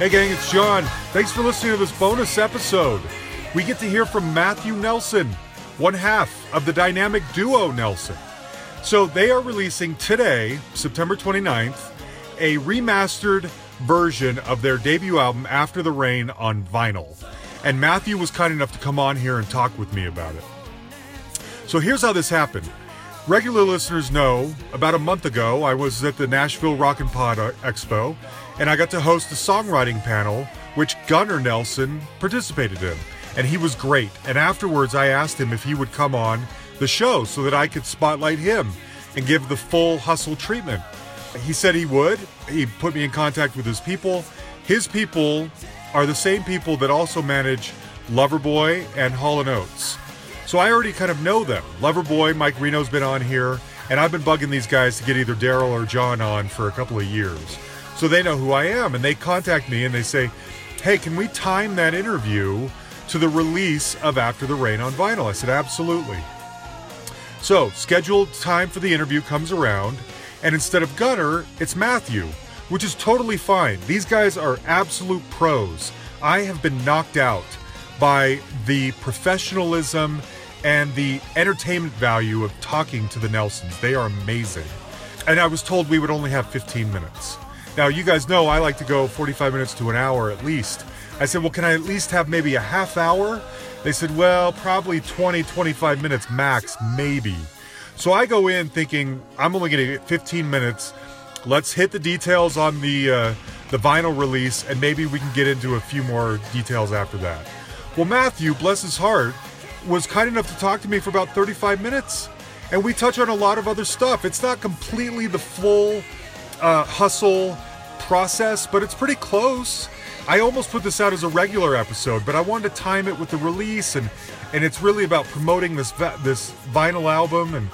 Hey, gang, it's John. Thanks for listening to this bonus episode. We get to hear from Matthew Nelson, one half of the dynamic duo Nelson. So, they are releasing today, September 29th, a remastered version of their debut album, After the Rain, on vinyl. And Matthew was kind enough to come on here and talk with me about it. So here's how this happened. Regular listeners know about a month ago I was at the Nashville Rock and Pod uh, Expo and I got to host a songwriting panel which Gunnar Nelson participated in. And he was great. And afterwards I asked him if he would come on the show so that I could spotlight him and give the full hustle treatment. He said he would. He put me in contact with his people. His people are the same people that also manage Loverboy and Hall & Oates. So I already kind of know them. Loverboy, Mike Reno's been on here, and I've been bugging these guys to get either Daryl or John on for a couple of years. So they know who I am, and they contact me and they say, hey, can we time that interview to the release of After the Rain on vinyl? I said, absolutely. So, scheduled time for the interview comes around, and instead of Gunnar, it's Matthew, which is totally fine. These guys are absolute pros. I have been knocked out by the professionalism and the entertainment value of talking to the Nelsons. They are amazing. And I was told we would only have 15 minutes. Now, you guys know I like to go 45 minutes to an hour at least. I said, well, can I at least have maybe a half hour? They said, well, probably 20, 25 minutes max, maybe. So I go in thinking I'm only going to get 15 minutes. Let's hit the details on the uh, the vinyl release, and maybe we can get into a few more details after that. Well, Matthew, bless his heart, was kind enough to talk to me for about 35 minutes, and we touch on a lot of other stuff. It's not completely the full uh, hustle process, but it's pretty close. I almost put this out as a regular episode, but I wanted to time it with the release, and and it's really about promoting this this vinyl album. And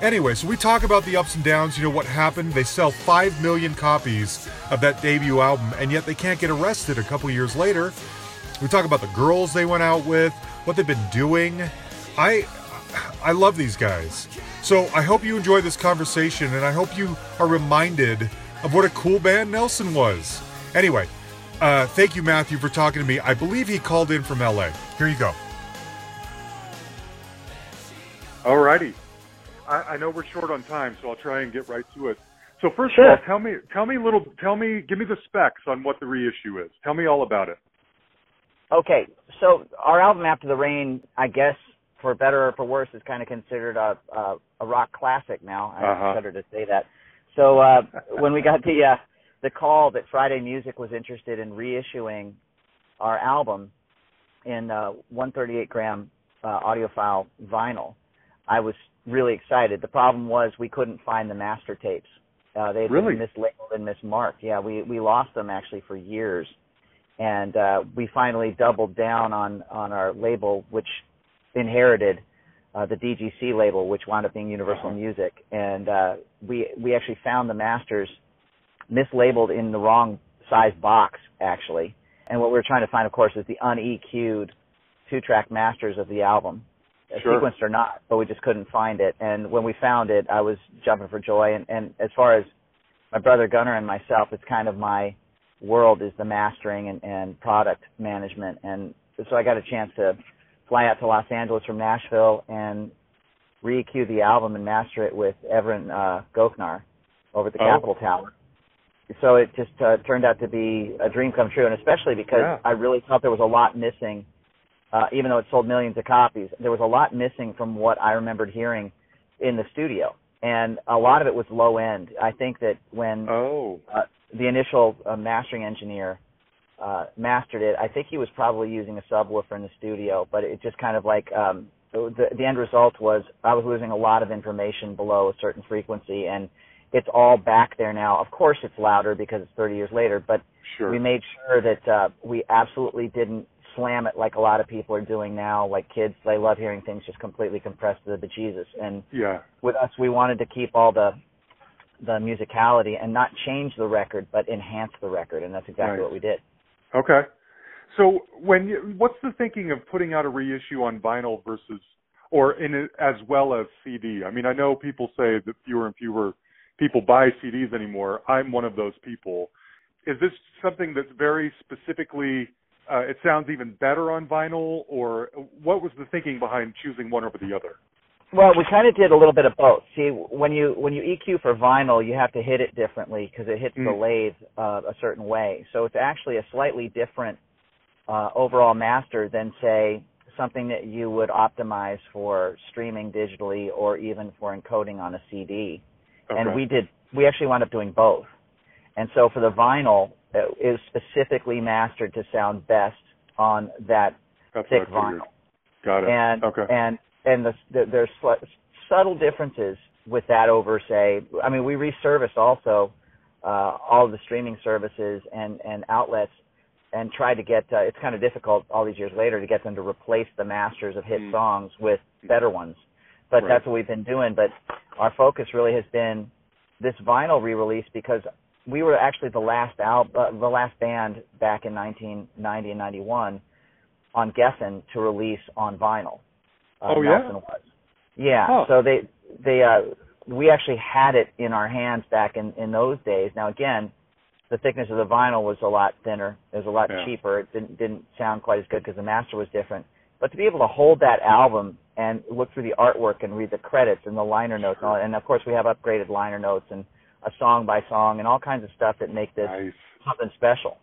anyway, so we talk about the ups and downs. You know what happened? They sell five million copies of that debut album, and yet they can't get arrested a couple years later. We talk about the girls they went out with, what they've been doing. I I love these guys. So I hope you enjoy this conversation, and I hope you are reminded of what a cool band Nelson was. Anyway, uh, thank you, Matthew, for talking to me. I believe he called in from LA. Here you go. Alrighty. I, I know we're short on time, so I'll try and get right to it. So first Sure. of all, tell me, tell me a little, tell me, give me the specs on what the reissue is. Tell me all about it. Okay, so our album After the Rain, I guess for better or for worse, is kind of considered a a, a rock classic now. I Uh-huh. to say that. So uh, when we got the uh, the call that Friday Music was interested in reissuing our album in uh, 138 gram uh, audiophile vinyl, I was really excited. The problem was we couldn't find the master tapes. Uh, they had Really? been mislabeled and mismarked. Yeah, we we lost them actually for years, and uh, we finally doubled down on on our label, which inherited uh, the DGC label, which wound up being Universal. Music, and uh, we we actually found the masters mislabeled in the wrong size box actually. And what we were trying to find, of course, is the un-EQ'd two-track masters of the album, Sure. sequenced or not. But we just couldn't find it. And when we found it, I was jumping for joy. And, and as far as my brother Gunnar and myself, it's kind of my world is the mastering and, and product management. And so I got a chance to fly out to Los Angeles from Nashville and re-EQ the album and master it with Evren uh, Goknar over at the Oh. Capitol Tower. So it just uh, turned out to be a dream come true, and especially because Yeah. I really felt there was a lot missing. Uh, even though it sold millions of copies, there was a lot missing from what I remembered hearing in the studio. and a lot of it was low end. I think that when Oh. uh, the initial uh, mastering engineer uh, mastered it, I think he was probably using a subwoofer in the studio, but it just kind of like um, the the end result was I was losing a lot of information below a certain frequency, and it's all back there now. Of course, it's louder because it's 30 years later, but Sure. we made sure that uh, we absolutely didn't slam it like a lot of people are doing now. Like kids, they love hearing things just completely compressed to the bejesus, and yeah. with us, we wanted to keep all the the musicality and not change the record, but enhance the record, and that's exactly what we did. Okay. So when you, what's the thinking of putting out a reissue on vinyl versus or in it as well as CD? I mean, I know people say that fewer and fewer people buy CDs anymore. I'm one of those people. Is this something that's very specifically uh, it sounds even better on vinyl or what was the thinking behind choosing one over the other? Well, we kind of did a little bit of both. See, when you when you EQ for vinyl, you have to hit it differently because it hits the Mm. lathe uh, a certain way. So it's actually a slightly different uh, overall master than say something that you would optimize for streaming digitally or even for encoding on a CD. Okay. and we did we actually wound up doing both and so for the vinyl it is specifically mastered to sound best on that That's thick what I figured. vinyl Got it. and okay. and and the, the there's sli- subtle differences with that over say i mean we reserviced also uh all of the streaming services and and outlets and tried to get uh, it's kind of difficult all these years later to get them to replace the masters of hit Mm. songs with better ones but Right. that's what we've been doing but our focus really has been this vinyl re-release because we were actually the last al- uh, the last band back in 1990 and 91 on Geffen to release on vinyl. Uh, Oh, yeah? Was. Yeah. Huh. So they they uh we actually had it in our hands back in in those days. Now again, the thickness of the vinyl was a lot thinner. It was a lot Yeah. cheaper. It didn't didn't sound quite as good because the master was different. But to be able to hold that album and look through the artwork and read the credits and the liner notes and all, and of course we have upgraded liner notes and a song by song and all kinds of stuff that make this nice. something special.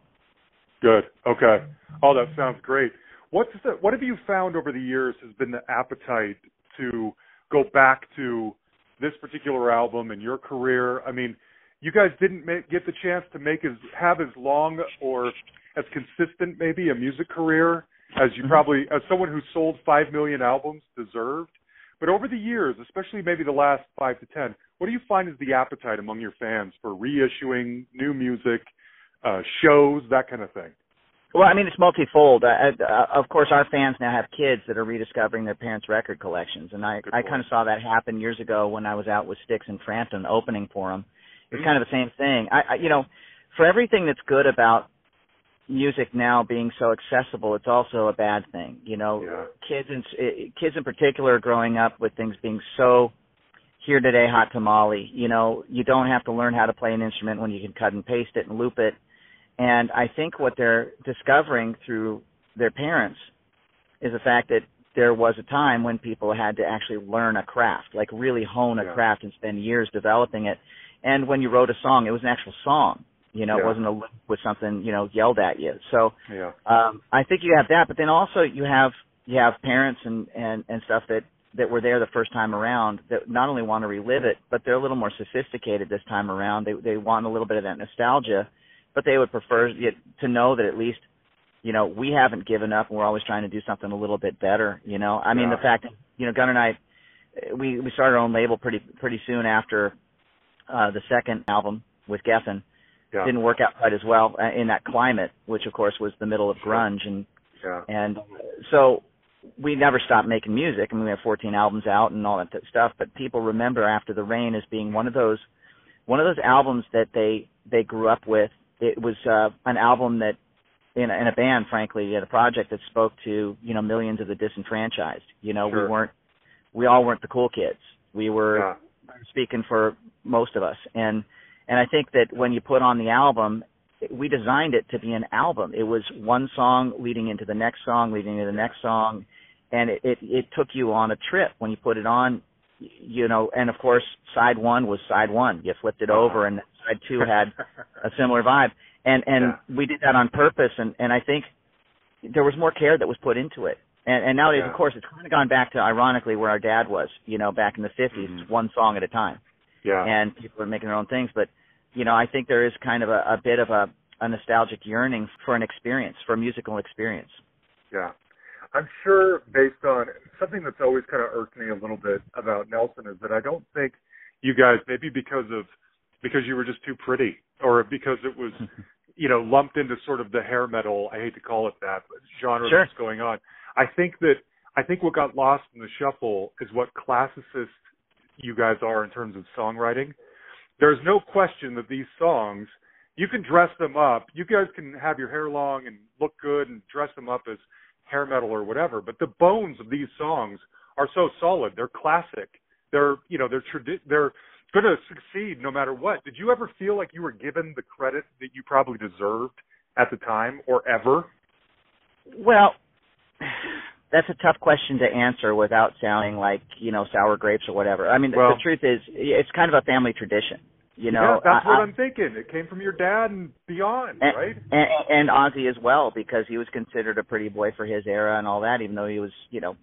Good. Okay. Oh, that sounds great. What's the, what have you found over the years has been the appetite to go back to this particular album and your career? I mean, you guys didn't make, get the chance to make as have as long or as consistent maybe a music career as you Mhm. probably as someone who sold 5 million albums deserved. But over the years, especially maybe the last 5 to 10, what do you find is the appetite among your fans for reissuing new music, uh shows, that kind of thing? Well, I mean, it's multifold. Uh, uh, of course, our fans now have kids that are rediscovering their parents' record collections, and I Good I kind of saw that happen years ago when I was out with Styx and Frampton opening for them. It's Mhm. kind of the same thing. I, I you know, for everything that's good about music now being so accessible, it's also a bad thing. You know, Yeah. kids in eh, kids in particular are growing up with things being so here today, hot tamale. You know, you don't have to learn how to play an instrument when you can cut and paste it and loop it. And I think what they're discovering through their parents is the fact that there was a time when people had to actually learn a craft, like really hone a Yeah. craft and spend years developing it. And when you wrote a song, it was an actual song. You know, Yeah. it wasn't a loop with something you know yelled at you. So Yeah. um, I think you have that, but then also you have you have parents and and and stuff that that were there the first time around that not only want to relive it, but they're a little more sophisticated this time around. They they want a little bit of that nostalgia, but they would prefer to know that at least you know we haven't given up and we're always trying to do something a little bit better. You know, I mean Yeah. the fact that you know Gunnar and I we we started our own label pretty pretty soon after uh the second album with Geffen Yeah. didn't work out quite as well uh, in that climate, which of course was the middle of grunge, and Yeah. and so we never stopped making music. I mean, we have 14 albums out and all that t- stuff. But people remember After the Rain as being one of those one of those albums that they they grew up with. It was uh, an album that in a, in a band, frankly, in a project that spoke to you know millions of the disenfranchised. You know, Sure. we weren't we all weren't the cool kids. We were Yeah. speaking for most of us and and I think that when you put on the album we designed it to be an album it was one song leading into the next song leading into the next song and it, it it took you on a trip when you put it on you know and of course side 1 was side 1 you flipped it over and side 2 had a similar vibe and and Yeah. we did that on purpose and and I think there was more care that was put into it and and nowadays Yeah. of course it's kind of gone back to ironically where our dad was you know back in the 50s Mhm. one song at a time Yeah. and people are making their own things. But you know, I think there is kind of a, a bit of a, a nostalgic yearning for an experience, for a musical experience. Yeah. I'm sure based on something that's always kind of irked me a little bit about Nelson is that I don't think you guys maybe because of because you were just too pretty or because it was you know lumped into sort of the hair metal I hate to call it that but genre Sure. that's going on. I think that I think what got lost in the shuffle is what classicist you guys are in terms of songwriting. There's no question that these songs you can dress them up. You guys can have your hair long and look good and dress them up as hair metal or whatever, but the bones of these songs are so solid. They're classic. They're, you know, they're tradi- they're going to succeed no matter what. Did you ever feel like you were given the credit that you probably deserved at the time or ever? Well, that's a tough question to answer without sounding like you know sour grapes or whatever. I mean, Well- the truth is, it's kind of a family tradition. You know, yeah, that's I- what I'm thinking. It came from your dad and beyond, and, right? and, and Ozzie as well because he was considered a pretty boy for his era and all that. Even though he was, you know,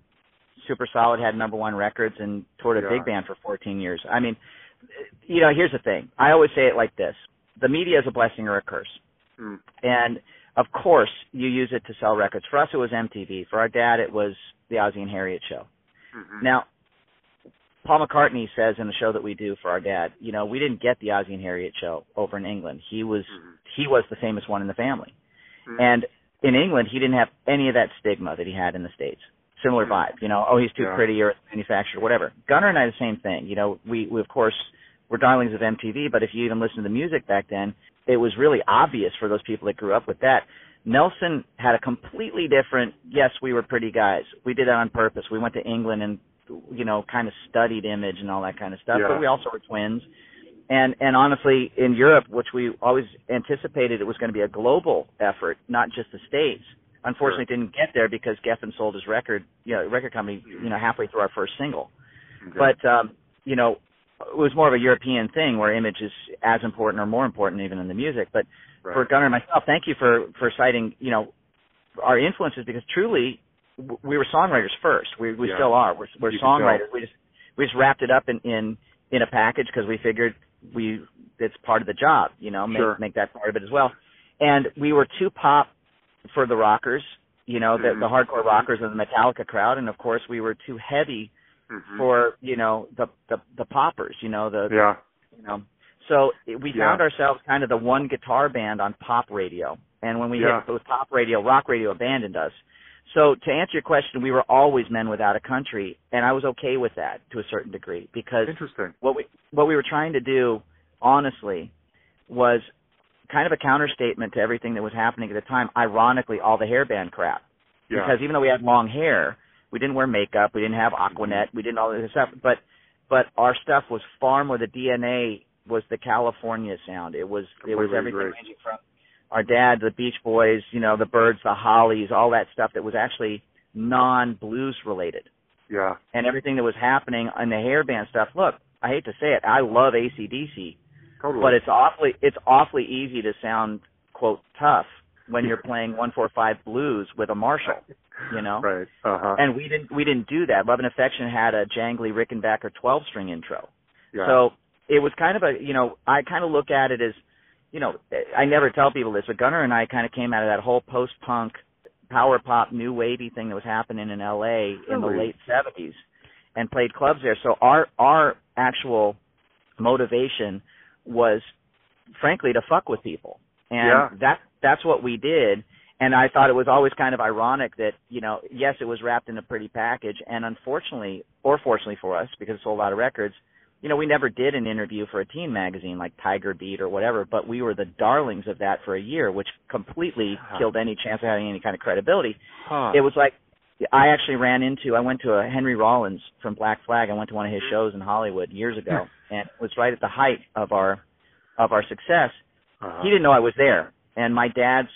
super solid, had number one records, and toured a Yeah. big band for 14 years. I mean, you know, here's the thing. I always say it like this: the media is a blessing or a curse. Mm. And of course, you use it to sell records. For us, it was MTV. For our dad, it was the Ozzie and Harriet show. Mhm. Now, Paul McCartney says in the show that we do for our dad, you know, we didn't get the Ozzie and Harriet show over in England. He was Mhm. he was the famous one in the family. Mhm. And in England, he didn't have any of that stigma that he had in the States. Similar Mhm. vibe, you know, oh, he's too Yeah. pretty or manufactured, whatever. Gunnar and I, the same thing. You know, we, we of course were darlings of MTV, but if you even listen to the music back then, it was really obvious for those people that grew up with that. Nelson had a completely different, yes, we were pretty guys. We did that on purpose. We went to England and, you know, kind of studied image and all that kind of stuff, Yeah. but we also were twins and and honestly in Europe, which we always anticipated it was going to be a global effort, not just the states. Unfortunately, it didn't get there because Geffen sold his record, you know, record company, you know, halfway through our first single. Okay. But um, you know, it was more of a European thing where image is as important or more important even than the music. But Right. for Gunnar and myself, thank you for for citing, you know, our influences because truly we were songwriters first. We we Yeah. still are. We're we're You songwriters. We just we just wrapped it up in in in a package because we figured we it's part of the job, you know, make Sure. make that part of it as well. And we were too pop for the rockers, you know, the Mhm. the hardcore rockers and the Metallica crowd, and of course we were too heavy Mhm. for you know the the the poppers, you know the yeah. you know. So we Yeah. found ourselves kind of the one guitar band on pop radio, and when we Yeah. hit with pop radio, rock radio abandoned us. So to answer your question, we were always men without a country, and I was okay with that to a certain degree because Interesting. what we what we were trying to do, honestly, was kind of a counter statement to everything that was happening at the time. Ironically, all the hairband crap Yeah. because even though we had long hair, we didn't wear makeup, we didn't have Aquanet, we didn't all this stuff, but but our stuff was far more the DNA was the California sound. It was it was everything ranging from our dad, the Beach Boys, you know, the Byrds, the Hollies, all that stuff that was actually non blues related. yeah. And everything that was happening on the hairband stuff. Look, I hate to say it, I love ACDC, Totally. but it's awfully it's awfully easy to sound quote tough when you're playing one four five blues with a Marshall, you know. right. Uh huh. And we didn't we didn't do that. Love and Affection had a jangly Rickenbacker twelve string intro. yeah. So it was kind of a you know I kind of look at it as you know I never tell people this, but Gunnar and I kind of came out of that whole post punk power pop new wavy thing that was happening in L.A. in the late seventies, and played clubs there. So our our actual motivation was frankly to fuck with people, and Yeah. that that's what we did. And I thought it was always kind of ironic that you know yes it was wrapped in a pretty package, and unfortunately or fortunately for us because it sold a lot of records you know, we never did an interview for a teen magazine like Tiger Beat or whatever, but we were the darlings of that for a year, which completely Huh. killed any chance of having any kind of credibility. huh. It was like I actually ran into I went to a Henry Rollins from Black Flag. I went to one of his shows in Hollywood years ago and it was right at the height of our of our success. uh-huh. He didn't know I was there. And my dad's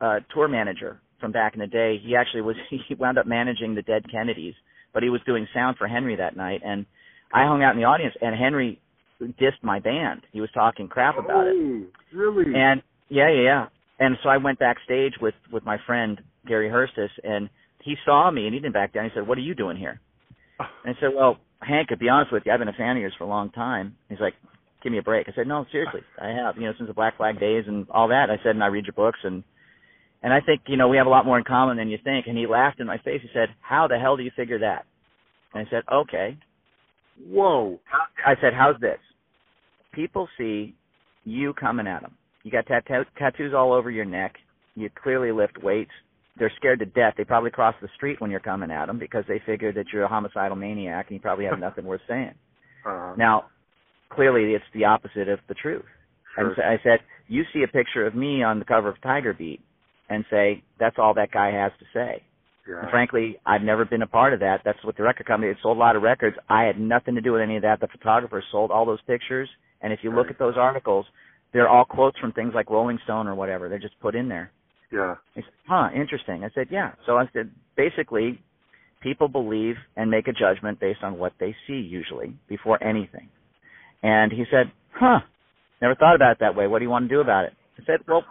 uh tour manager from back in the day, he actually was he wound up managing the Dead Kennedys, but he was doing sound for Henry that night and I hung out in the audience and Henry dissed my band. He was talking crap about it. Oh, Really? And yeah, yeah, yeah. And so I went backstage with with my friend Gary Hurstis, and he saw me, and he didn't back down. He said, "What are you doing here?" And I said, "Well, Hank, to be honest with you, I've been a fan of yours for a long time. He's like, give me a break. I said, no, seriously, I have. You know, since the Black Flag days and all that. I said, and I read your books and and I think you know we have a lot more in common than you think. And he laughed in my face. He said, how the hell do you figure that? And I said, okay. Whoa. I said, how's this? People see you coming at them. You got tat- tattoos all over your neck. You clearly lift weights. They're scared to death. They probably cross the street when you're coming at them because they figure that you're a homicidal maniac and you probably have nothing worth saying. Uh-huh. Now, clearly it's the opposite of the truth. Sure. And so I said, you see a picture of me on the cover of Tiger Beat and say, that's all that guy has to say. Yeah. And frankly, I've never been a part of that. That's what the record company, it sold a lot of records. I had nothing to do with any of that. The photographer sold all those pictures. And if you look at those articles, they're all quotes from things like Rolling Stone or whatever. They're just put in there. yeah. He said, huh, interesting. I said, yeah. So I said, basically, people believe and make a judgment based on what they see usually before anything. And he said, huh, never thought about it that way. What do you want to do about it? I said, well,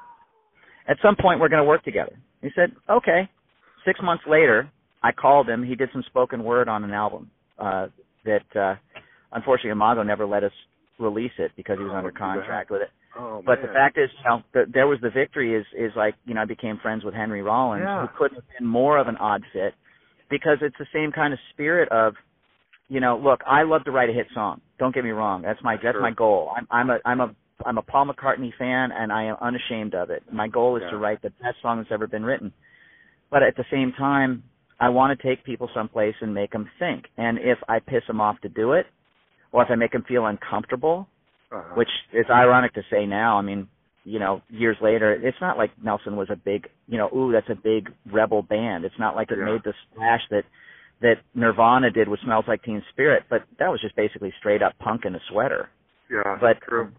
at some point we're going to work together. He said, okay. Six months later, I called him. He did some spoken word on an album uh, that, uh, unfortunately, Imago never let us release it because he was Oh, under contract with it. Oh, But the fact is, you know, the, there was the victory is is like you know I became friends with Henry Rollins, Yeah. who couldn't have been more of an odd fit, because it's the same kind of spirit of, you know, look, I love to write a hit song. Don't get me wrong, that's my that's Sure. my goal. I'm I'm a I'm a I'm a Paul McCartney fan, and I am unashamed of it. My goal is to write the best song that's ever been written. But at the same time, I want to take people someplace and make them think. And if I piss them off to do it, or if I make them feel uncomfortable, Uh-huh. which is ironic to say now. I mean, you know, years later, it's not like Nelson was a big, you know, ooh, that's a big rebel band. It's not like it Yeah. made the splash that that Nirvana did with Smells Like Teen Spirit, but that was just basically straight up punk in a sweater. yeah. But true.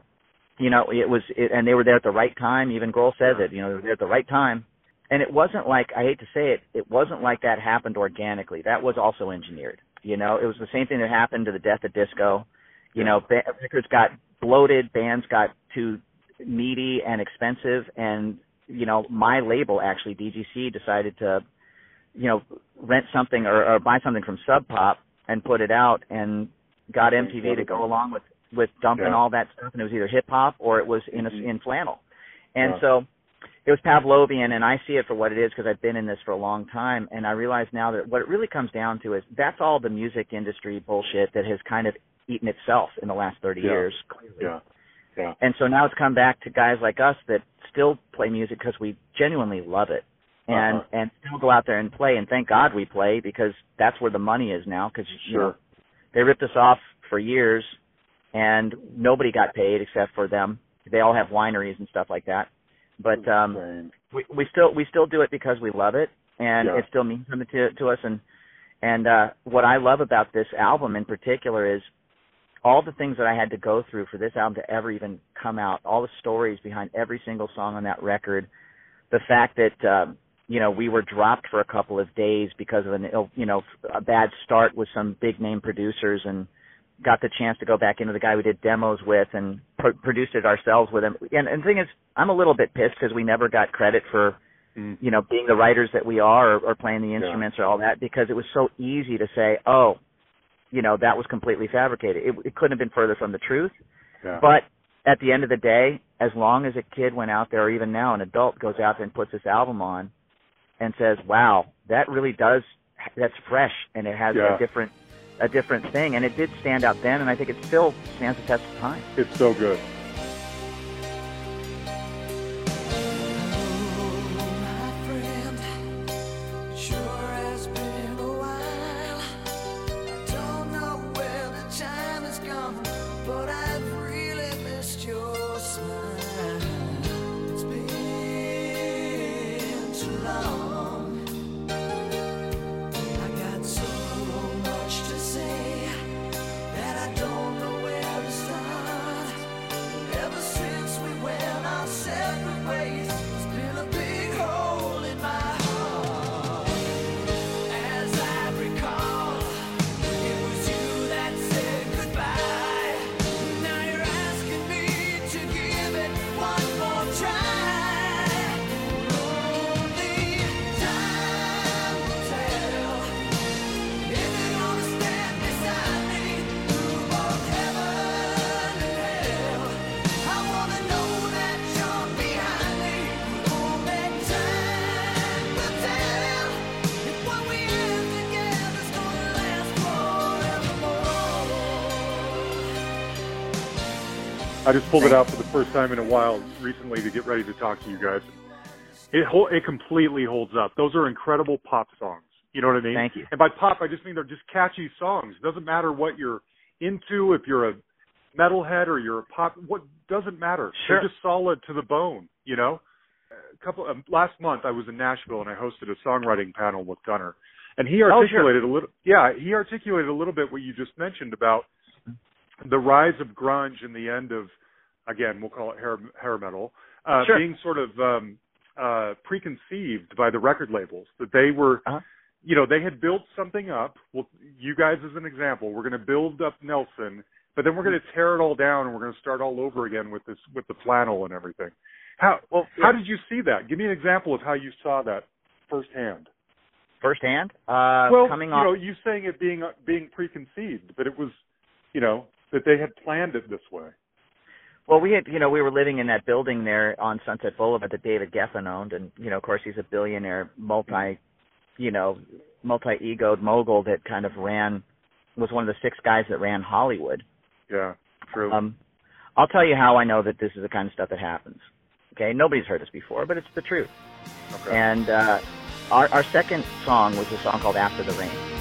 you know, it was, it, and they were there at the right time. Even Grohl says Yeah. it. You know, they were there at the right time. And it wasn't like I hate to say it, it wasn't like that happened organically. That was also engineered. You know, it was the same thing that happened to the death of disco. You know, ba- records got bloated, bands got too meaty and expensive, and you know, my label actually DGC decided to, you know, rent something or, or buy something from Sub Pop and put it out, and got MTV to go along with with dumping Yeah. all that stuff, and it was either hip hop or it was in a, Mhm. in flannel, and Yeah. so it was Pavlovian, and I see it for what it is because I've been in this for a long time, and I realize now that what it really comes down to is that's all the music industry bullshit that has kind of eaten itself in the last 30 Yeah. years. Clearly. Yeah. Yeah. And so now it's come back to guys like us that still play music because we genuinely love it, and Uh-huh. and still go out there and play. And thank God we play because that's where the money is now. Because you know Sure. they ripped us off for years, and nobody got paid except for them. They all have wineries and stuff like that. But um we we still we still do it because we love it and Yeah. it still means something to to us and and uh what I love about this album in particular is all the things that I had to go through for this album to ever even come out, all the stories behind every single song on that record, the fact that um you know we were dropped for a couple of days because of an ill, you know a bad start with some big name producers and got the chance to go back into the guy we did demos with and pro- produced it ourselves with him. And, and the thing is, I'm a little bit pissed because we never got credit for, Mm. you know, being the writers that we are or, or playing the instruments or all that because it was so easy to say, oh, you know, that was completely fabricated. It, it couldn't have been further from the truth. Yeah. But at the end of the day, as long as a kid went out there, or even now an adult goes out there and puts this album on and says, wow, that really does, that's fresh and it has Yeah. a different, a different thing. And it did stand out then, and I think it still stands the test of time. It's so good. I just pulled it out for the first time in a while recently to get ready to talk to you guys. It hol- it completely holds up. Those are incredible pop songs. You know what I mean? Thank you. And by pop, I just mean they're just catchy songs. It doesn't matter what you're into, if you're a metalhead or you're a pop. What doesn't matter. Sure. They're just solid to the bone. You know. A couple um, last month, I was in Nashville and I hosted a songwriting panel with Gunnar, and he Oh, sure. articulated a little. Yeah, he articulated a little bit what you just mentioned about the rise of grunge and the end of, again, we'll call it hair, hair metal, uh, Sure. being sort of um, uh, preconceived by the record labels. That they were, Uh-huh. you know, they had built something up. Well, you guys as an example, we're going to build up Nelson, but then we're going to tear it all down and we're going to start all over again with this with the flannel and everything. How Well, how yeah. did you see that? Give me an example of how you saw that firsthand. Firsthand, uh, well, coming you off. know, you saying it being being preconceived, but it was, you know, that they had planned it this way. Well, we had, you know, we were living in that building there on Sunset Boulevard that David Geffen owned, and you know, of course, he's a billionaire, multi, you know, multi-egoed mogul that kind of ran, was one of the six guys that ran Hollywood. Yeah, true. Um, I'll tell you how I know that this is the kind of stuff that happens. Okay, nobody's heard this before, but it's the truth. okay. And uh, our our second song was a song called After the Rain.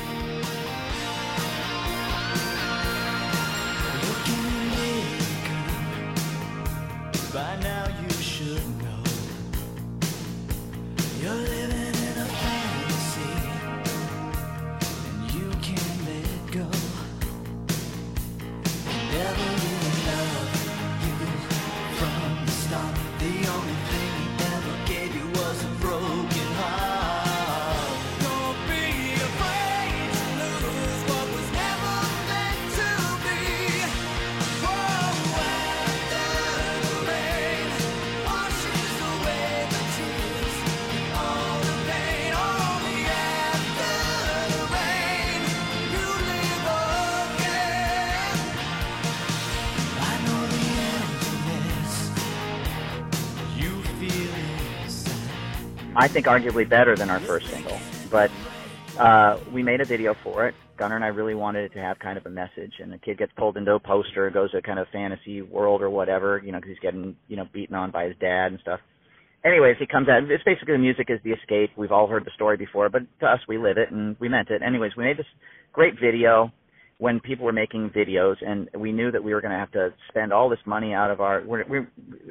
I think arguably better than our first single, but uh, we made a video for it. Gunnar and I really wanted it to have kind of a message, and the kid gets pulled into a poster, goes to kind of fantasy world or whatever, you know, because he's getting you know beaten on by his dad and stuff. Anyways, he comes out. It's basically the music is the escape. We've all heard the story before, but to us, we live it and we meant it. Anyways, we made this great video when people were making videos, and we knew that we were going to have to spend all this money out of our we,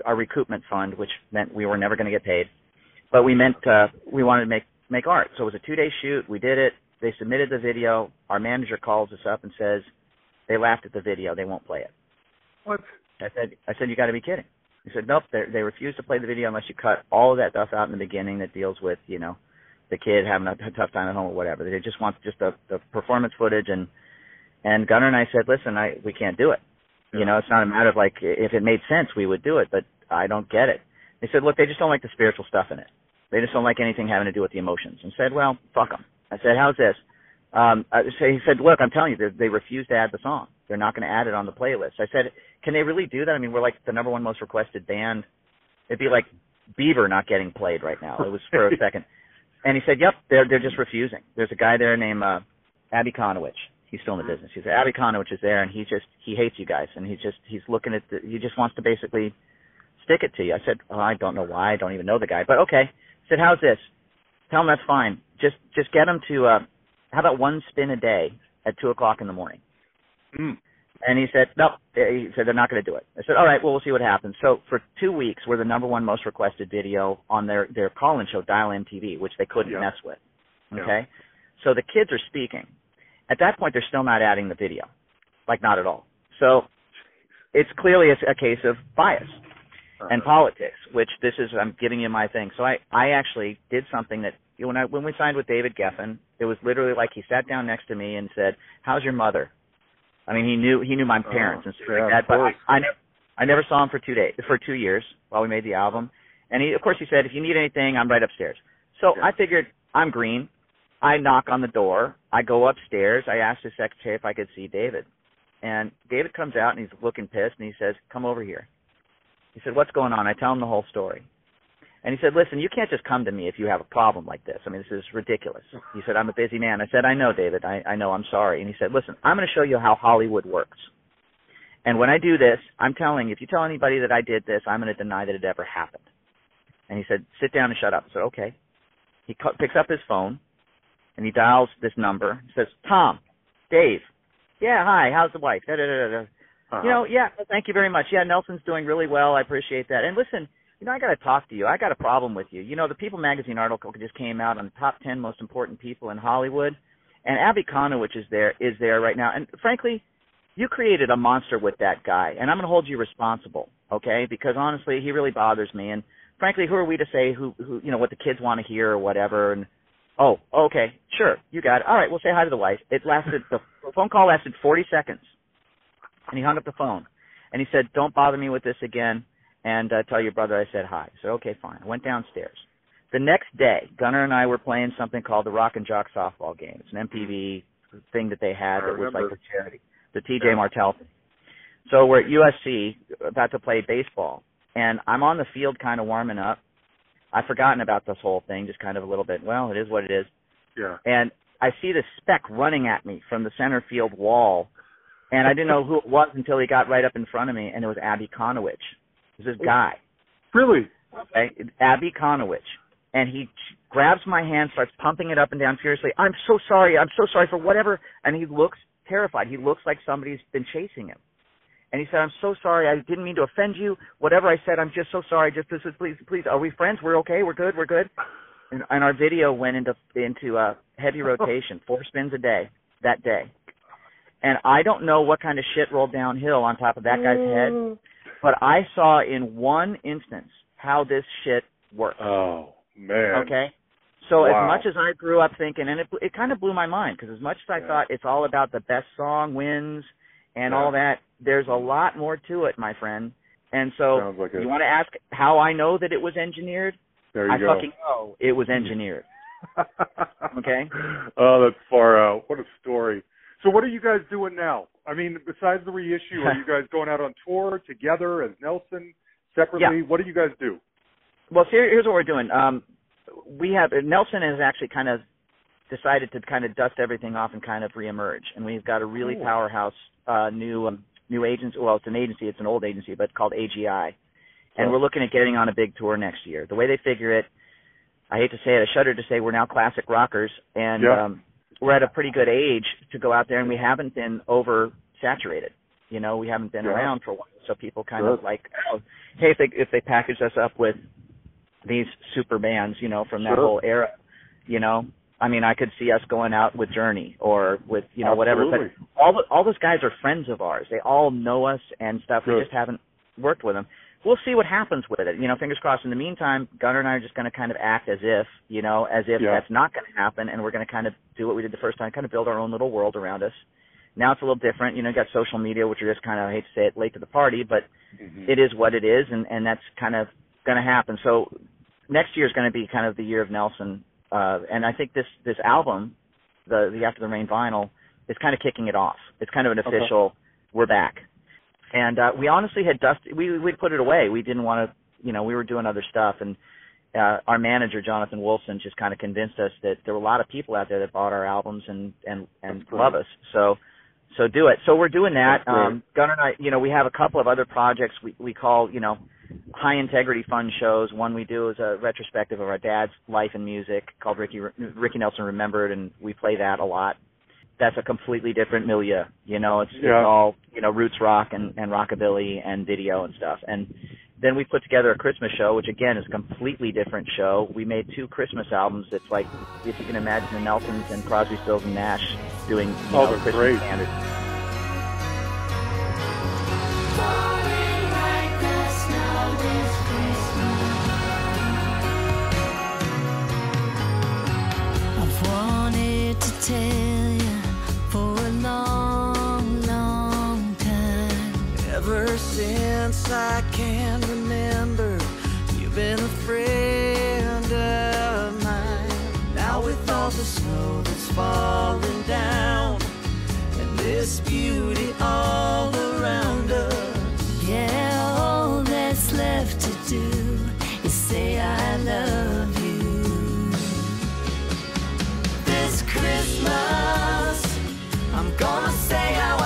our recoupment fund, which meant we were never going to get paid. But we meant uh, we wanted to make make art. So it was a two day shoot. We did it. They submitted the video. Our manager calls us up and says they laughed at the video. They won't play it. what? I said, I said, you got to be kidding. He said, nope. They they refuse to play the video unless you cut all of that stuff out in the beginning that deals with you know the kid having a, a tough time at home or whatever. They just want just the the performance footage and and Gunnar and I said, listen, I we can't do it. You know, it's not a matter of like if it made sense, we would do it, but I don't get it. They said, look, they just don't like the spiritual stuff in it. They just don't like anything having to do with the emotions. And said, well, fuck them. I said, how's this? Um, I, so he said, look, I'm telling you, they, they refuse to add the song. They're not going to add it on the playlist. I said, can they really do that? I mean, we're like the number one most requested band. It'd be like Bieber not getting played right now. It was for a second. And he said, yep, they're they're just refusing. There's a guy there named uh, Abbey Konowitch. He's still in the business. He said Abbey Konowitch is there, and he just he hates you guys, and he just he's looking at the, he just wants to basically stick it to you. I said, oh, I don't know why. I don't even know the guy, but okay. I said, how's this? Tell him that's fine. Just just get him to uh, how about one spin a day at two o'clock in the morning. Mm. And he said, no. He said they're not going to do it. I said, all right, well, we'll see what happens. So for two weeks, we're the number one most requested video on their their call-in show, Dial MTV, which they couldn't Yeah. mess with. Yeah. Okay, so the kids are speaking. At that point, they're still not adding the video, like not at all. So it's clearly a, a case of bias Uh-huh. and politics, which this is I'm giving you my thing. So I I actually did something that you know, when I when we signed with David Geffen, it was literally like he sat down next to me and said, "How's your mother?" I mean, he knew he knew my oh, parents and stuff yeah, like that, but I, course. I never I never saw him for two days for two years while we made the album. And he of course he said, "If you need anything, I'm right upstairs." So Yeah. I figured I'm green. I knock on the door. I go upstairs. I ask the secretary if I could see David. And David comes out and he's looking pissed and he says, "Come over here." He said, "What's going on?" I tell him the whole story. And he said, "Listen, you can't just come to me if you have a problem like this. I mean, this is ridiculous." He said, "I'm a busy man." I said, "I know, David. I, I know. I'm sorry." And he said, "Listen, I'm going to show you how Hollywood works." And when I do this, I'm telling if you tell anybody that I did this, I'm going to deny that it ever happened. And he said, sit down and shut up. I said, okay. He cu- picks up his phone and he dials this number. He says, Tom, Dave. Yeah, hi. How's the wife? Da, da, da, da. Uh-huh. You know, yeah, thank you very much. Yeah, Nelson's doing really well. I appreciate that. And listen, you know, I got to talk to you. I got a problem with you. You know, the People magazine article just came out on the top 10 most important people in Hollywood, and Abbey Konowitch is there is there right now. And frankly, you created a monster with that guy, and I'm going to hold you responsible, okay? Because honestly, he really bothers me. And frankly, who are we to say who who you know what the kids want to hear or whatever? And oh, okay, sure, you got it. All right, we'll say hi to the wife. It lasted the phone call lasted 40 seconds, and he hung up the phone, and he said, "Don't bother me with this again." And uh, tell your brother I said hi. I said, okay, fine. I went downstairs. The next day, Gunnar and I were playing something called the Rock and Jock softball game. It's an MTV thing that they had that was like for charity, the TJ Martell thing. So we're at USC about to play baseball, and I'm on the field kind of warming up. I've forgotten about this whole thing, just kind of a little bit. Well, it is what it is. Yeah. And I see this speck running at me from the center field wall, and I didn't know who it was until he got right up in front of me, and it was Abbey Konowitch. It was this guy Really? okay, Abbey Konowitch, and he grabs my hand, starts pumping it up and down furiously. I'm so sorry. I'm so sorry for whatever. And he looks terrified. He looks like somebody's been chasing him. And he said, "I'm so sorry. I didn't mean to offend you. Whatever I said, I'm just so sorry. Just this is please, please. Are we friends? We're okay. We're good. We're good." And, and our video went into into uh, heavy rotation, four spins a day that day. And I don't know what kind of shit rolled downhill on top of that guy's head, mm. but I saw in one instance how this shit works. Oh man. Okay. So Wow. as much as I grew up thinking, and it it kind of blew my mind because as much as I Yeah. thought it's all about the best song wins and Yeah. all that, there's a lot more to it, my friend. And so like you want to ask how I know that it was engineered? There you I go. fucking know it was engineered. Okay. Oh, that's far out. What a story. So what are you guys doing now? I mean, besides the reissue, are you guys going out on tour together as Nelson, separately? Yeah. What do you guys do? Well, so here, here's what we're doing. Um, we have Nelson has actually kind of decided to kind of dust everything off and kind of reemerge, and we've got a really Cool. powerhouse uh, new um, new agency. Well, it's an agency. It's an old agency, but called AGI, and we're looking at getting on a big tour next year. The way they figure it, I hate to say it, I shudder to say we're now classic rockers, and Yeah. um, we're at a pretty good age to go out there, and we haven't been oversaturated. You know, we haven't been Yeah. around for a while, so people kind Sure. of like, oh, hey, if they if they package us up with these super bands, you know, from that Sure. whole era, you know. I mean, I could see us going out with Journey or with you know whatever. But all the, all those guys are friends of ours. They all know us and stuff. We just haven't worked with them. We'll see what happens with it. You know, fingers crossed. In the meantime, Gunnar and I are just going to kind of act as if, you know, as if Yeah. that's not going to happen, and we're going to kind of do what we did the first time, kind of build our own little world around us. Now it's a little different. You know, you got social media, which are just kind of, I hate to say it, late to the party, but Mhm. it is what it is, and and that's kind of going to happen. So next year is going to be kind of the year of Nelson, uh, and I think this this album, the the After the Rain vinyl, is kind of kicking it off. It's kind of an Okay. official. We're back, and uh, we honestly had dusted. We we put it away. We didn't want to. You know, we were doing other stuff, and uh, our manager Jonathan Wilson just kind of convinced us that there were a lot of people out there that bought our albums and and and love us. So so do it. So we're doing that. Um, Gunnar and I, you know, we have a couple of other projects we we call you know high integrity fun shows. One we do is a retrospective of our dad's life and music called Ricky Ricky Nelson Remembered, and we play that a lot. That's a completely different milieu. You know, it's, Yeah. it's all you know roots rock and and rockabilly and video and stuff. And then we put together a Christmas show, which again is a completely different show. We made two Christmas albums. It's like if you can imagine the Nelsons and Crosby, Stills and Nash doing you Oh, know they're Christmas great. standards. Falling Ever since I can remember, you've been a friend of mine. Now with all the snow that's falling down and this beauty all around us. Yeah, all that's left to do is say I love you. This Christmas, I'm gonna say how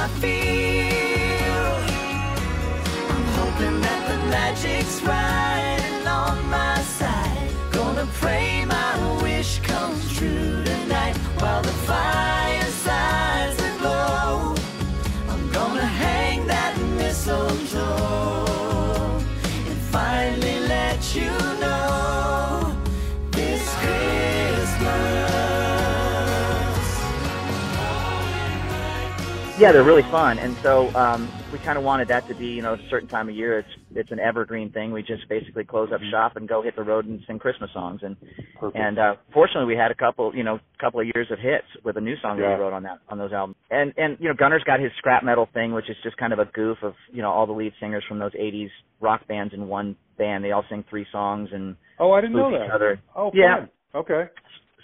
Yeah, they're really fun, and so um, we kind of wanted that to be, you know, a certain time of year. It's it's an evergreen thing. We just basically close up shop and go hit the road and sing Christmas songs. And Perfect. and uh, fortunately, we had a couple, you know, couple of years of hits with a new song that Yeah. we wrote on that on those albums. And and you know, Gunnar's got his scrap metal thing, which is just kind of a goof of you know all the lead singers from those '80s rock bands in one band. They all sing three songs and oh, I didn't know each that. other. Oh, Yeah. fun. Okay.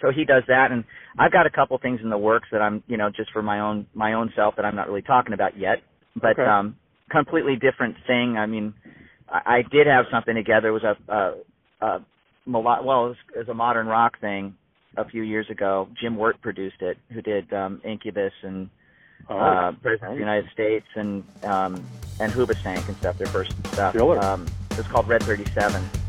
So he does that and i've got a couple things in the works that i'm you know just for my own my own self that i'm not really talking about yet. But Okay. um completely different thing. I mean i, I did have something together. It was a a, a well it was, it was a modern rock thing a few years ago. Jim wirt produced it who did um incubus and Oh, uh president of the united states and um and hoobastank and stuff their first stuff. Um it was called red 37 No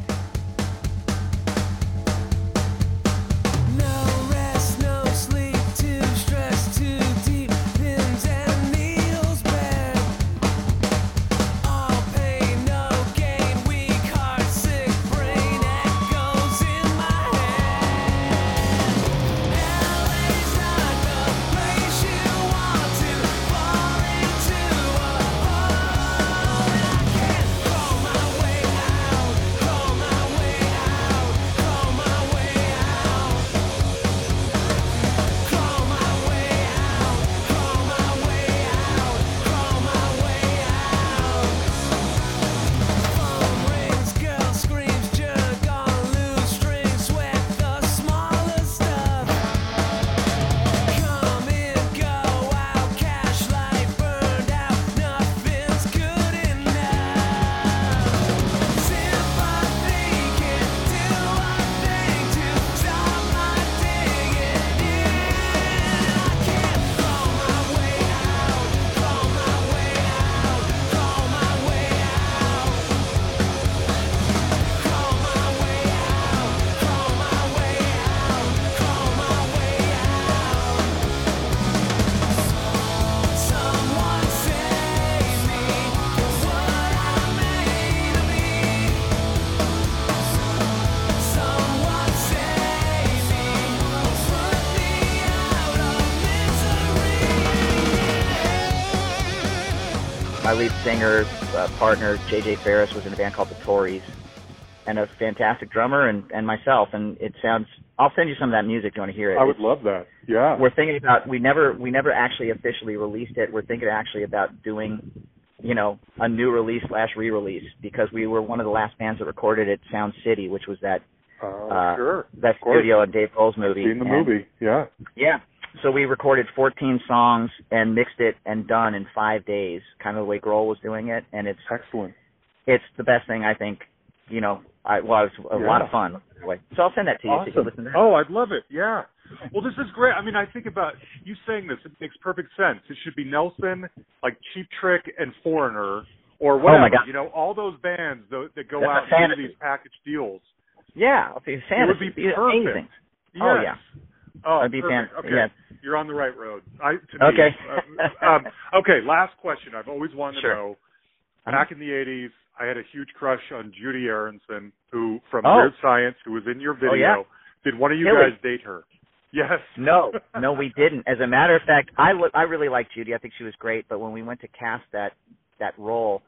singer uh, partner JJ Ferris was in a band called the Tories, and a fantastic drummer and and myself. And it sounds. I'll send you some of that music. if You want to hear it? I would love that. Yeah. We're thinking about. We never we never actually officially released it. We're thinking actually about doing, you know, a new release slash re-release because we were one of the last bands that recorded at Sound City, which was that Oh, uh, sure. that studio in Dave Grohl's movie. Seen the And- movie. Yeah. yeah. So we recorded 14 songs and mixed it and done in five days, kind of the way Grohl was doing it, and it's Excellent. it's the best thing I think. You know, I well, it was a Yeah. lot of fun. Anyway, so I'll send that to you so you can listen to that. Oh, I'd love it. Yeah. Well, this is great. I mean, I think about you saying this. It makes perfect sense. It should be Nelson, like Cheap Trick, and Foreigner, or whatever. Oh, my God. You know, all those bands tho- that go That's out and do these package deals. Yeah, I'll see. it would be perfect. amazing. Yes. Oh, yeah. Oh, That'd be perfect. fan- Okay. yeah. You're on the right road. I, to me, Okay. uh, um, okay. Last question. I've always wanted Sure. to know. Back in the '80s, I had a huge crush on Judie Aronson, who from Oh. Weird Science, who was in your video. Oh, yeah. Did one of you Hilly. guys date her? Yes. No, no, we didn't. As a matter of fact, I lo- I really liked Judie. I think she was great. But when we went to cast that that role,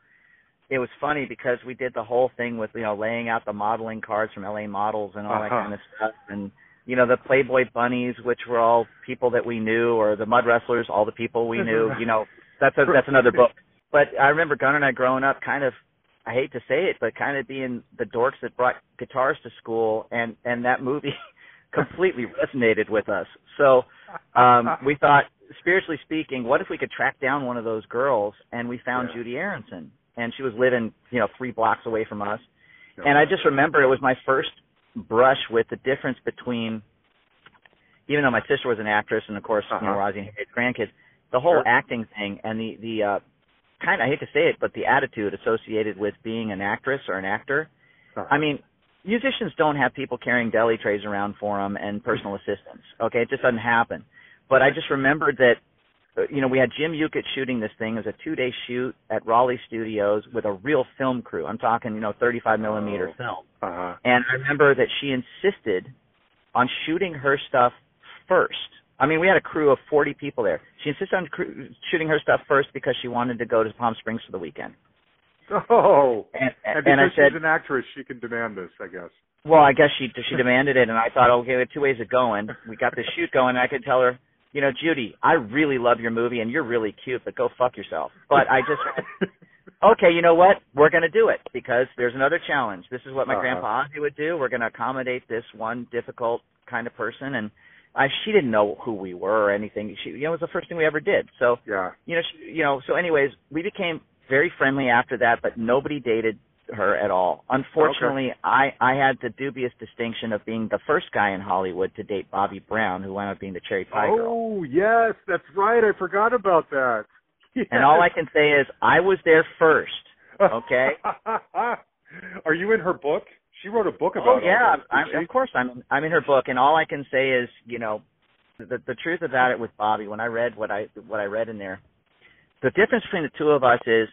it was funny because we did the whole thing with you know laying out the modeling cards from LA Models and all that Uh-huh. kind of stuff, and you know the Playboy bunnies, which were all people that we knew, or the Mud Wrestlers, all the people we knew. You know, that's a, that's another book. But I remember Gunnar and I growing up, kind of. I hate to say it, but kind of being the dorks that brought guitars to school, and and that movie completely resonated with us. So um, we thought, spiritually speaking, what if we could track down one of those girls? And we found Yeah. Judie Aronson, and she was living, you know, three blocks away from us. And I just remember it was my first brush with the difference between, even though my sister was an actress, and of course, you know, Uh-huh. Ozzie and Harriet's grandkids, the whole Sure. acting thing and the the uh, kind of I hate to say it, but the attitude associated with being an actress or an actor. Uh-huh. I mean, musicians don't have people carrying deli trays around for them and personal assistants. Okay, it just doesn't happen. But I just remembered that, you know, we had Jim Yukich shooting this thing. It was a two-day shoot at Raleigh Studios with a real film crew. I'm talking, you know, 35 millimeter Oh. film. Uh-huh. And I remember that she insisted on shooting her stuff first. I mean, we had a crew of 40 people there. She insisted on cr- shooting her stuff first because she wanted to go to Palm Springs for the weekend. Oh, And, and and, because I said, she's an actress, she can demand this, I guess. well, I guess she she demanded it, and I thought, okay, we have two ways of going. We got the shoot going. And I could tell her, you know, Judie, I really love your movie, and you're really cute, but go fuck yourself. But I just, okay, you know what? We're going to do it because there's another challenge. This is what my Uh-huh. grandpa Ozzie would do. We're going to accommodate this one difficult kind of person, and I she didn't know who we were or anything. She, you know, it was the first thing we ever did. So yeah. you know, she, you know. So, anyways, we became very friendly after that, but nobody dated her at all. Unfortunately, I I had the dubious distinction of being the first guy in Hollywood to date Bobbie Brown, who wound up being the cherry pie girl. Oh, yes, that's right. I forgot about that. And all I can say is, I was there first. Okay. Are you in her book? She wrote a book oh, about Oh yeah, this, I'm, of course I'm I'm in her book, and all I can say is, you know, the the truth about it with Bobbie. When I read what I what I read in there, the difference between the two of us is,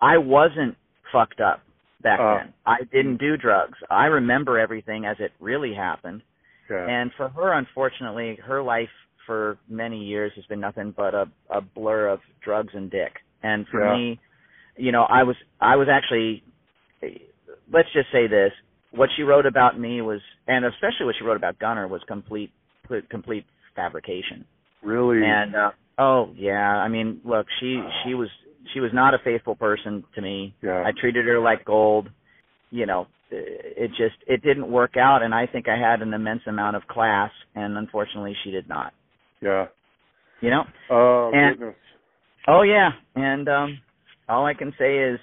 I wasn't fucked up back Uh. then. I didn't do drugs. I remember everything as it really happened. Yeah. And for her, unfortunately, her life for many years has been nothing but a a blur of drugs and dick. And for Yeah. me, you know, I was I was actually let's just say this, what she wrote about me was and especially what she wrote about Gunnar was complete complete fabrication. really? And uh oh yeah, I mean, look, she she was she was not a faithful person to me. yeah. I treated her like gold. You know, it just it didn't work out, and I think I had an immense amount of class, and unfortunately, she did not. yeah. You know? Oh And- goodness. Oh yeah, and um all I can say is,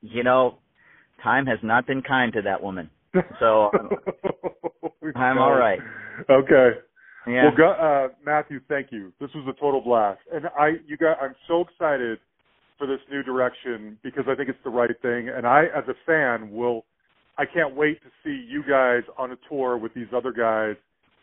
you know, time has not been kind to that woman. So I'm all right. Okay. Yeah. Well, uh, Matthew, thank you. This was a total blast, and I, you got, I'm so excited for this new direction because I think it's the right thing, and I, as a fan, will, I can't wait to see you guys on a tour with these other guys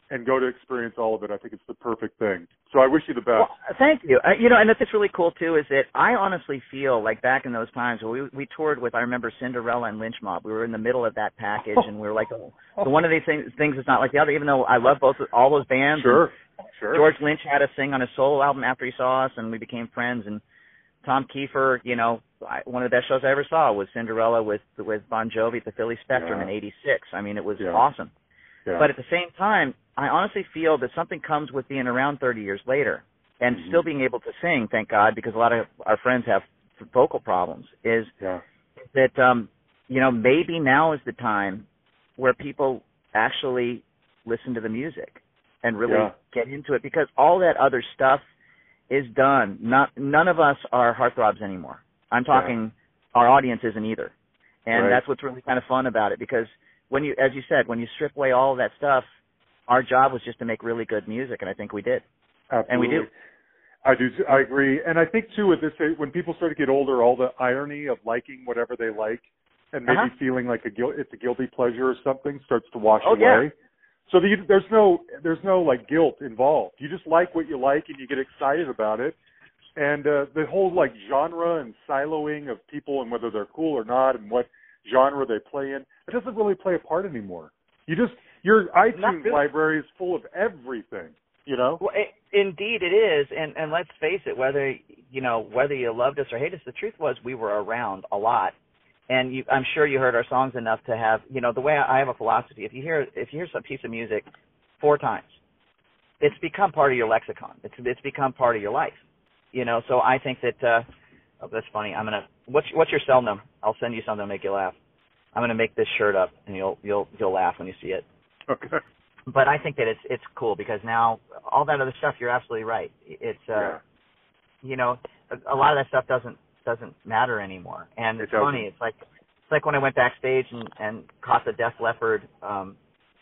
and go to experience all of it. I think it's the perfect thing. So I wish you the best. Well, thank you. Uh, you know, and that's really cool too. Is that I honestly feel like back in those times when we we toured with, I remember Cinderella and Lynch Mob. We were in the middle of that package, and we were like, oh, the one of these things things is not like the other. Even though I love both all those bands. sure, sure. George Lynch had us sing on his solo album after he saw us, and we became friends. And Tom Kiefer, you know, I, one of the best shows I ever saw was Cinderella with with Bon Jovi at the Philly Spectrum Yeah. in '86. I mean, it was Yeah. awesome. yeah. But at the same time, I honestly feel that something comes with being around 30 years later and Mhm. still being able to sing. Thank God, because a lot of our friends have vocal problems. Is yeah, that um, you know maybe now is the time where people actually listen to the music and really Yeah. get into it because all that other stuff is done. Not none of us are heartthrobs anymore. I'm talking our audience isn't either, and Right. that's what's really kind of fun about it because when you, as you said, when you strip away all of that stuff, our job was just to make really good music, and I think we did. absolutely. and we do. I do. I agree, and I think too with this, when people start to get older, all the irony of liking whatever they like, and maybe Uh-huh. feeling like a guilt, it's a guilty pleasure or something, starts to wash Oh, away. So the, there's no there's no like guilt involved. You just like what you like, and you get excited about it. And uh, the whole like genre and siloing of people and whether they're cool or not, and what genre they play in, it doesn't really play a part anymore. You just your iTunes really. library is full of everything. You know. Well, it, indeed it is, and and let's face it, whether you know whether you loved us or hated us, the truth was we were around a lot, and you, I'm sure you heard our songs enough to have you know the way I have a philosophy. If you hear if you hear some piece of music four times, it's become part of your lexicon. It's it's become part of your life, you know. So I think that uh, oh, that's funny. I'm gonna what's what's your cell number? I'll send you something to make you laugh. I'm gonna make this shirt up, and you'll you'll you'll laugh when you see it Okay. but I think that it's it's cool because now all that other stuff you're absolutely right. It's uh Yeah. you know a, a lot of that stuff doesn't doesn't matter anymore. And It it's funny. It's like it's like when I went backstage and and caught the Def Leppard um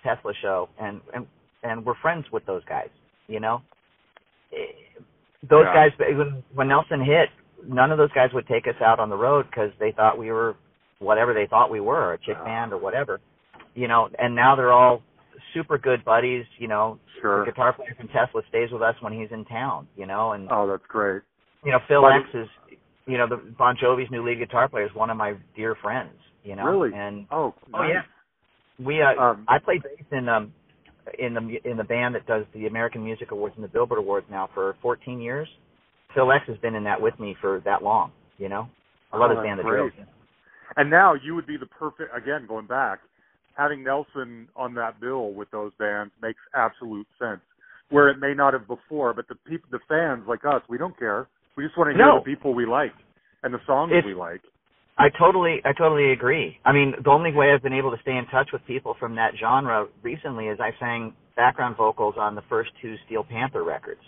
Tesla show and and and we're friends with those guys, you know? Eh, Those Yeah. guys when when Nelson hit, none of those guys would take us out on the road cuz they thought we were whatever they thought we were, a chick Wow. band or whatever. You know, and now they're all super good buddies, you know, Sure. the guitar player from Tesla stays with us when he's in town, you know, and Oh, that's great. you know Phil But- X is, you know, the Bon Jovi's new lead guitar player is one of my dear friends, you know, Really? and Oh. oh yeah, we uh, Um, I played bass in um in the in the band that does the American Music Awards and the Billboard Awards now for 14 years. Phil X has been in that with me for that long. You know, I love Oh, his band, The that's Drills. And now you would be the perfect again going back, having Nelson on that bill with those bands makes absolute sense. Where it may not have before, but the people, the fans like us, we don't care. We just want to hear No. the people we like and the songs It's- we like. I totally, I totally agree. I mean, the only way I've been able to stay in touch with people from that genre recently is I sang background vocals on the first two Steel Panther records.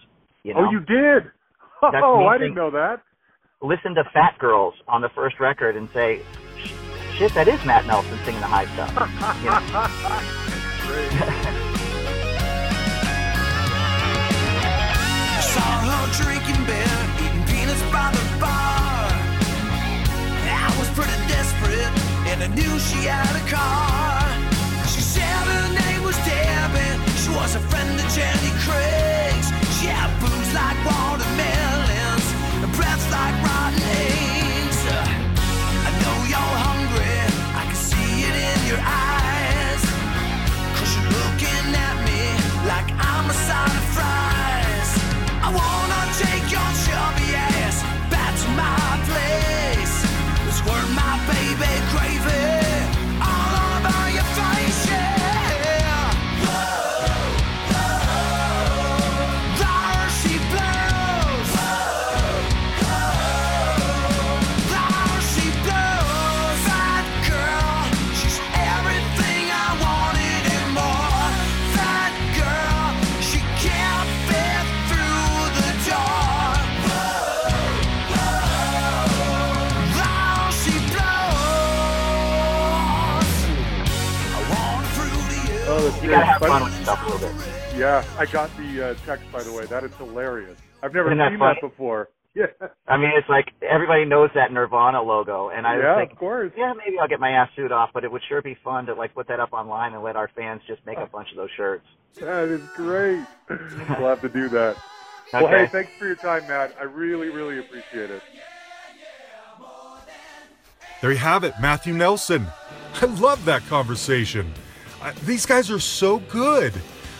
You oh, know, Oh, you did. That's Oh, I didn't know that. listen to Fat Girls on the first record and say, "Shit, that is Matt Nelson singing the high stuff." You know? Saw her drinking beer, peanuts by the bar. I was pretty desperate, and I knew she had a car. She said her name was Debbie. She was a friend of Jenny Craig's. She had boobs like watermelons, and breath like rotten eggs. I know you're hungry. I can see it in your eyes. Cause you're looking at me like I'm a side I got the uh, text by the way. That is hilarious. I've never Isn't seen that funny? before. Yeah. I mean, it's like everybody knows that Nirvana logo, and I was yeah, like, of course. yeah, maybe I'll get my ass suit off, but it would sure be fun to like put that up online and let our fans just make a bunch of those shirts. That is great. we'll have to do that. Well, Okay. hey, thanks for your time, Matt. I really, really appreciate it. There you have it, Matthew Nelson. I love that conversation. Uh, these guys are so good.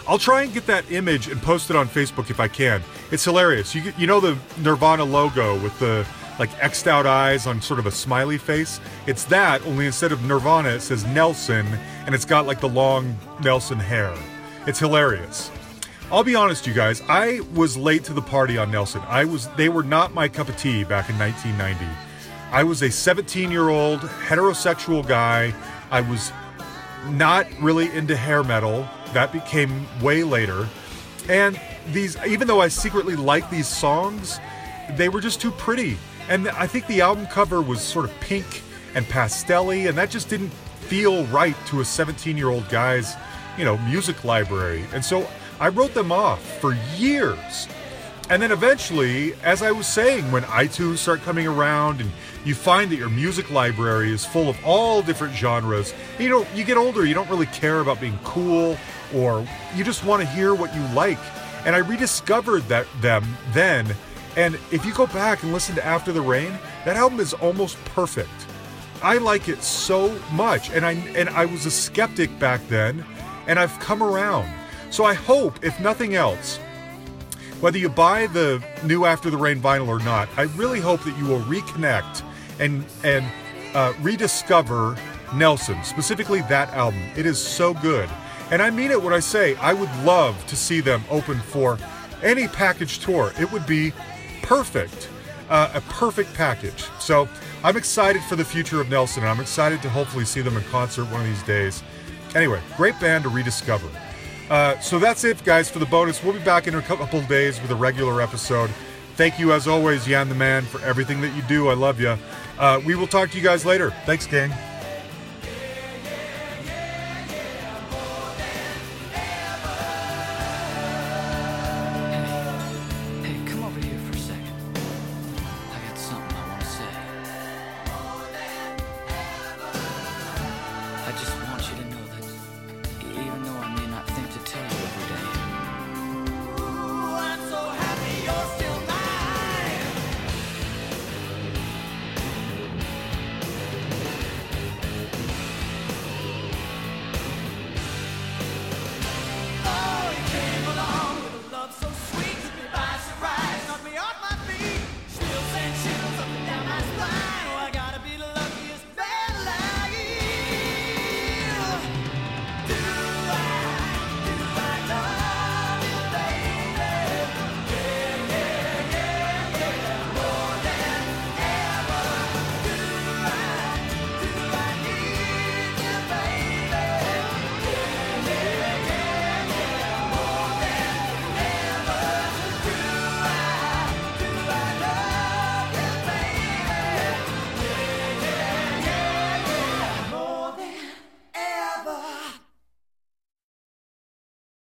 I'll try and get that image and post it on Facebook if I can. It's hilarious. You you know the Nirvana logo with the like xed out eyes on sort of a smiley face? It's that only instead of Nirvana it says Nelson and it's got like the long Nelson hair. It's hilarious. I'll be honest, you guys. I was late to the party on Nelson. I was. They were not my cup of tea back in 1990. I was a 17 year old heterosexual guy. I was not really into hair metal. That became way later. And these, even though I secretly liked these songs, they were just too pretty. And I think the album cover was sort of pink and pastelly, and that just didn't feel right to a 17 year old guy's, you know, music library. And so I wrote them off for years. And then eventually, as I was saying, when iTunes start coming around and you find that your music library is full of all different genres, you know, you get older, you don't really care about being cool or you just want to hear what you like. And I rediscovered that them then. And if you go back and listen to After the Rain, that album is almost perfect. I like it so much, and I and I was a skeptic back then, and I've come around. So I hope, if nothing else, whether you buy the new After the Rain vinyl or not, I really hope that you will reconnect and and uh, rediscover Nelson, specifically that album. It is so good, and I mean it when I say I would love to see them open for any package tour. It would be perfect, uh, a perfect package. So I'm excited for the future of Nelson, and I'm excited to hopefully see them in concert one of these days. Anyway, great band to rediscover. Uh, so that's it, guys, for the bonus. We'll be back in a couple days with a regular episode. Thank you, as always, Yan the Man, for everything that you do. I love you. Uh, we will talk to you guys later. Thanks, gang.